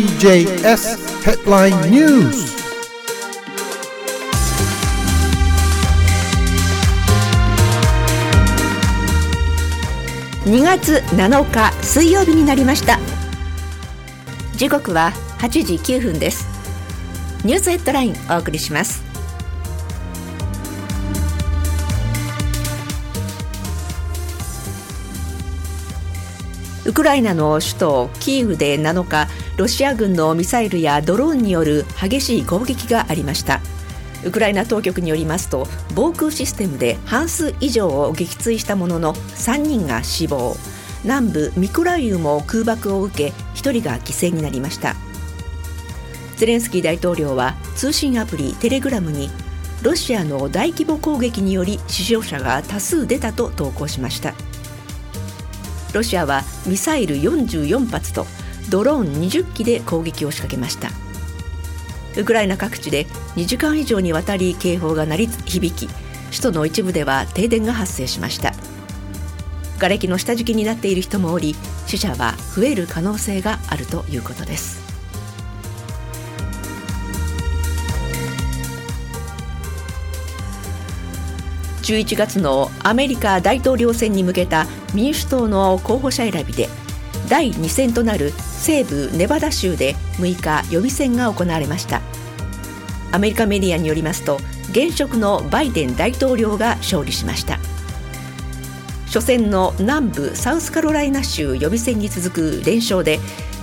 TJS Headline News. 2月7日水曜日になりました時刻は8時9分ですニュースヘッドラインお送りしますウクライナの首都キーウで7日ロシア軍のミサイルやドローンによる激しい攻撃がありました。ウクライナ当局によりますと防空システムで半数以上を撃墜したものの3人が死亡。南部ミコライウも空爆を受け1人が犠牲になりました。ゼレンスキー大統領は通信アプリテレグラムにロシアの大規模攻撃により死傷者が多数出たと投稿しました。ロシアはミサイル44発とドローン20機で攻撃を仕掛けました。ウクライナ各地で2時間以上にわたり警報が鳴り響き首都の一部では停電が発生しました。瓦礫の下敷きになっている人もおり死者は増える可能性があるということです。11月のアメリカ大統領選に向けた民主党の候補者選びで第2戦となる西部ネバダ州で6日予備選が行われました。アメリカメディアによりますと現職のバイデン大統領が勝利しました。初戦の南部サウスカロライナ州予備選に続く連勝で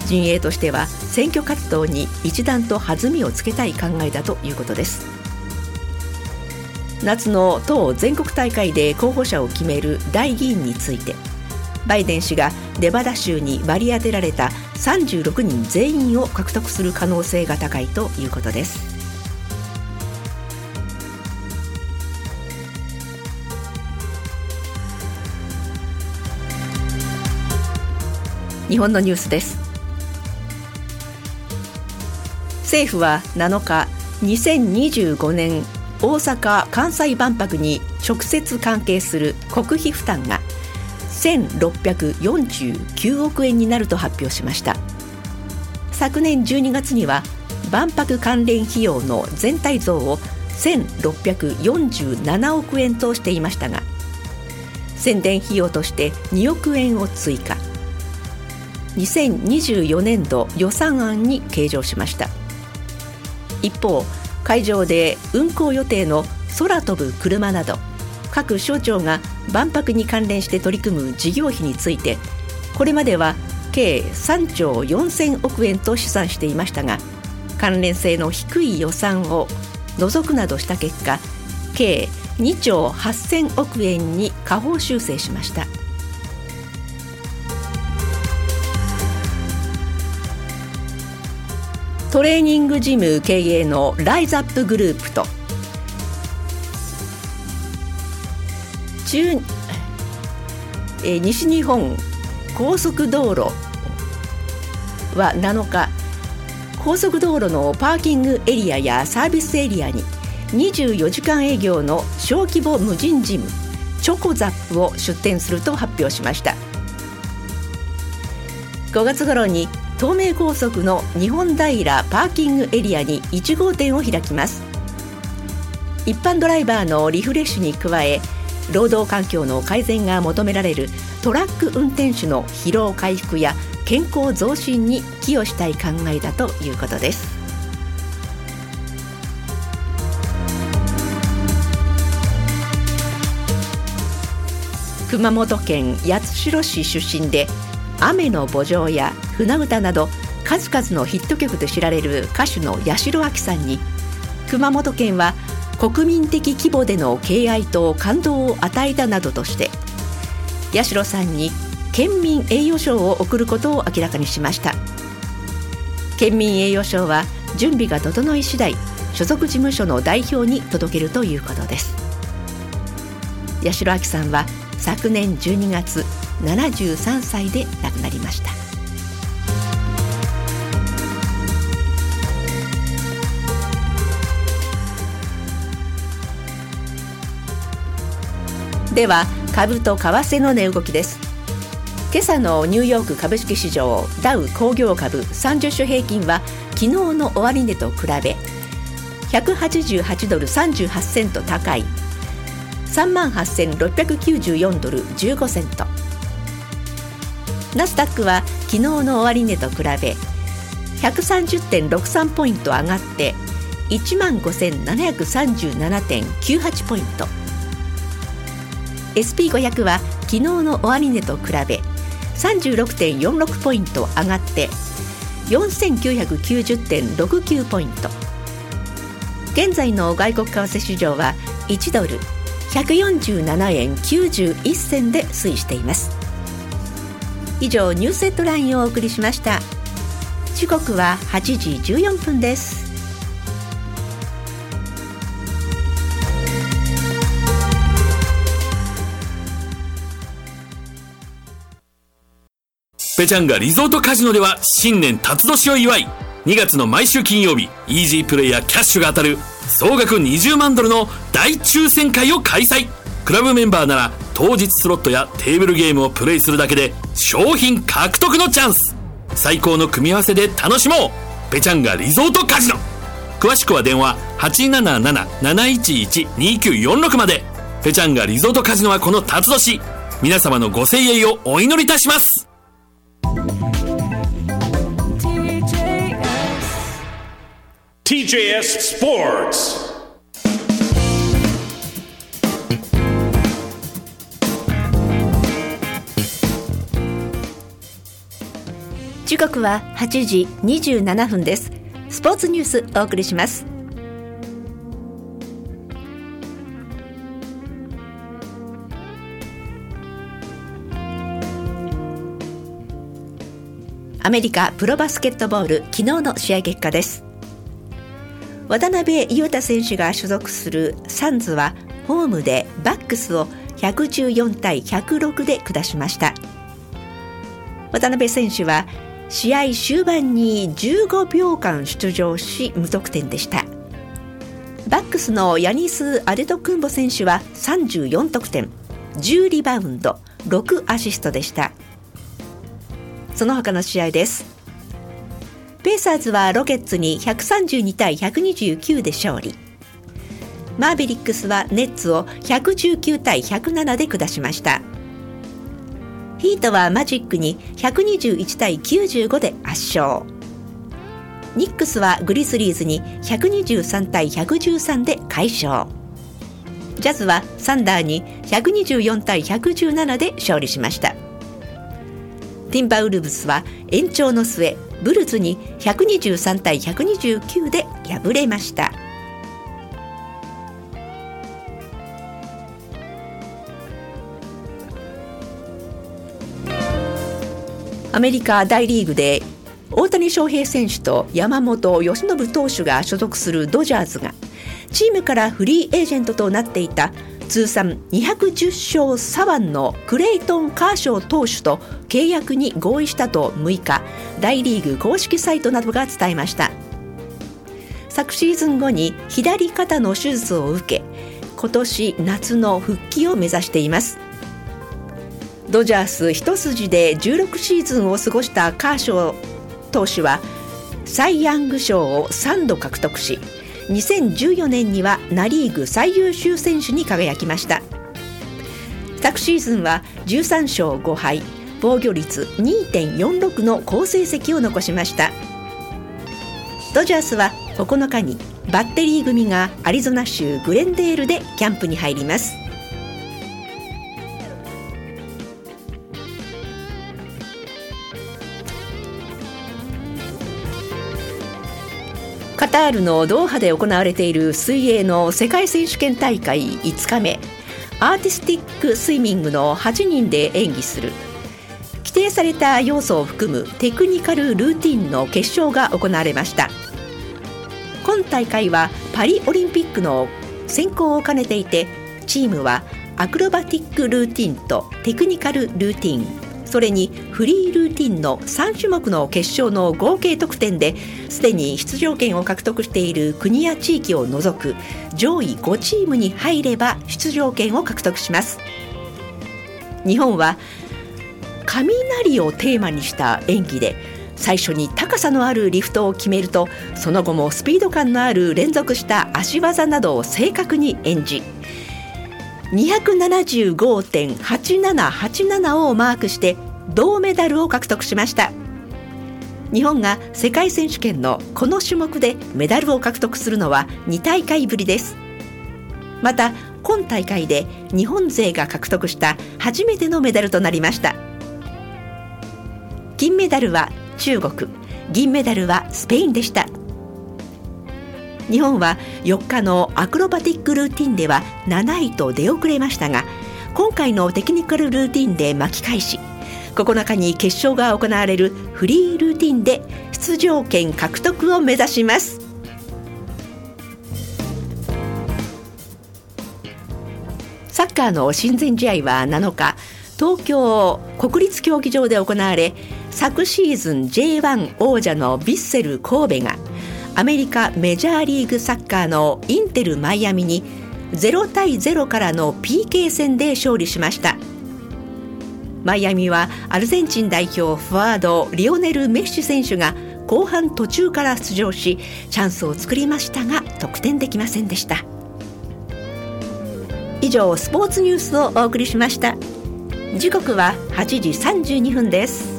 陣営としては選挙活動に一段と弾みをつけたい考えだということです。夏の党全国大会で候補者を決める大議員についてバイデン氏がネバダ州に割り当てられた36人全員を獲得する可能性が高いということです。日本のニュースです。政府は7日2025年大阪・関西万博に直接関係する国費負担が。1649億円になると発表しました。昨年12月には万博関連費用の全体増を1647億円としていましたが宣伝費用として2億円を追加。2024年度予算案に計上しました。一方会場で運行予定の空飛ぶ車など各省庁が万博に関連して取り組む事業費についてこれまでは計3兆4000億円と試算していましたが関連性の低い予算を除くなどした結果計2兆8000億円に下方修正しました。トレーニングジム経営のライズアップグループと中え西日本高速道路は7日高速道路のパーキングエリアやサービスエリアに24時間営業の小規模無人ジムチョコザップを出店すると発表しました。5月頃に東名高速の日本平パーキングエリアに1号店を開きます。一般ドライバーのリフレッシュに加え労働環境の改善が求められるトラック運転手の疲労回復や健康増進に寄与したい考えだということです。熊本県八代市出身で雨の墓場や船歌など数々のヒット曲で知られる歌手の八代亜紀さんに熊本県は国民的規模での敬愛と感動を与えたなどとして八代さんに県民栄誉賞を贈ることを明らかにしました。県民栄誉賞は準備が整い次第所属事務所の代表に届けるということです。八代亜紀さんは昨年12月73歳で亡くなりました。では株と為替の値動きです。今朝のニューヨーク株式市場ダウ工業株30種平均は昨日の終値と比べ188ドル38セント高い。3万8694ドル15セント。ナスダックは昨日の終値と比べ130.63ポイント上がって1万5737.98ポイント。SP500 は昨日の終値と比べ36.46ポイント上がって4990.69ポイント。現在の外国為替市場は1ドル147円91銭で推移しています。以上ニュースヘッドラインをお送りしました。時刻は8時14分です。ペチャンガリゾートカジノでは新年辰年を祝い2月の毎週金曜日イージープレイやキャッシュが当たる総額20万ドルの大抽選会を開催。クラブメンバーなら当日スロットやテーブルゲームをプレイするだけで商品獲得のチャンス。最高の組み合わせで楽しもう。ペチャンガリゾートカジノ。詳しくは電話877-711-2946まで。ペチャンガリゾートカジノはこの辰年。皆様のご声援をお祈りいたします。TJS Sports. 時刻は8時27分ですスポーツニュースお送りしますアメリカプロバスケットボール昨日の試合結果です渡辺裕太選手が所属するサンズはホームでバックスを114対106で下しました。渡辺選手は試合終盤に15秒間出場し無得点でした。バックスのヤニス・アデトクンボ選手は34得点10リバウンド6アシストでした。その他の試合です。ペーサーズはロケッツに132対129で勝利。マーベリックスはネッツを119対107で下しました。ヒートはマジックに121対95で圧勝。ニックスはグリズリーズに123対113で快勝。ジャズはサンダーに124対117で勝利しました。ティンバウルブスは延長の末ブルズに123対129で敗れました。アメリカ大リーグで大谷翔平選手と山本由伸投手が所属するドジャーズがチームからフリーエージェントとなっていた通算210勝左腕のクレイトン・カーショー投手と契約に合意したと6日大リーグ公式サイトなどが伝えました。昨シーズン後に左肩の手術を受け今年夏の復帰を目指しています。ドジャース一筋で16シーズンを過ごしたカーショー投手はサイ・ヤング賞を3度獲得し2014年にはナ・リーグ最優秀選手に輝きました。昨シーズンは13勝5敗防御率2.46の好成績を残しました。ドジャースは9日にバッテリー組がアリゾナ州グレンデールでキャンプに入ります。カタールのドーハで行われている水泳の世界選手権大会5日目。アーティスティックスイミングの8人で演技する。規定された要素を含むテクニカルルーティンの決勝が行われました。今大会はパリオリンピックの選考を兼ねていてチームはアクロバティックルーティンとテクニカルルーティンそれにフリールーティンの3種目の決勝の合計得点ですでに出場権を獲得している国や地域を除く上位5チームに入れば出場権を獲得します。日本は雷をテーマにした演技で最初に高さのあるリフトを決めるとその後もスピード感のある連続した足技などを正確に演じ275.8787をマークして銅メダルを獲得しました。日本が世界選手権のこの種目でメダルを獲得するのは2大会ぶりです。また今大会で日本勢が獲得した初めてのメダルとなりました。金メダルは中国銀メダルはスペインでした。日本は4日のアクロバティックルーティンでは7位と出遅れましたが今回のテクニカルルーティンで巻き返し9日に決勝が行われるフリールーティンで出場権獲得を目指します。サッカーの親善試合は7日東京国立競技場で行われ昨シーズン J1 王者のヴィッセル神戸がアメリカメジャーリーグサッカーのインテルマイアミに0対0からの PK 戦で勝利しました。マイアミはアルゼンチン代表フォワードリオネル・メッシ選手が後半途中から出場しチャンスを作りましたが得点できませんでした。以上スポーツニュースをお送りしました。時刻は8時32分です。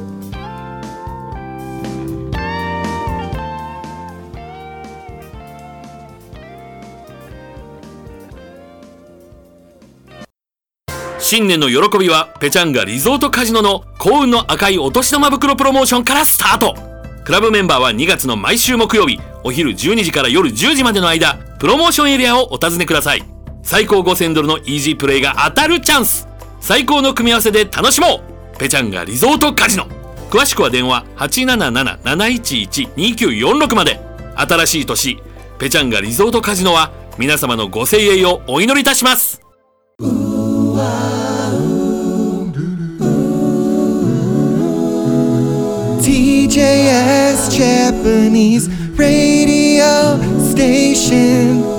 新年の喜びはペチャンガリゾートカジノの幸運の赤いお年玉袋プロモーションからスタート。クラブメンバーは2月の毎週木曜日お昼12時から夜10時までの間プロモーションエリアをお尋ねください。最高5000ドルのイージープレイが当たるチャンス。最高の組み合わせで楽しもう。ペチャンガリゾートカジノ。詳しくは電話877-711-2946まで。新しい年ペチャンガリゾートカジノは皆様のご声援をお祈りいたします。TJS Japanese Radio Station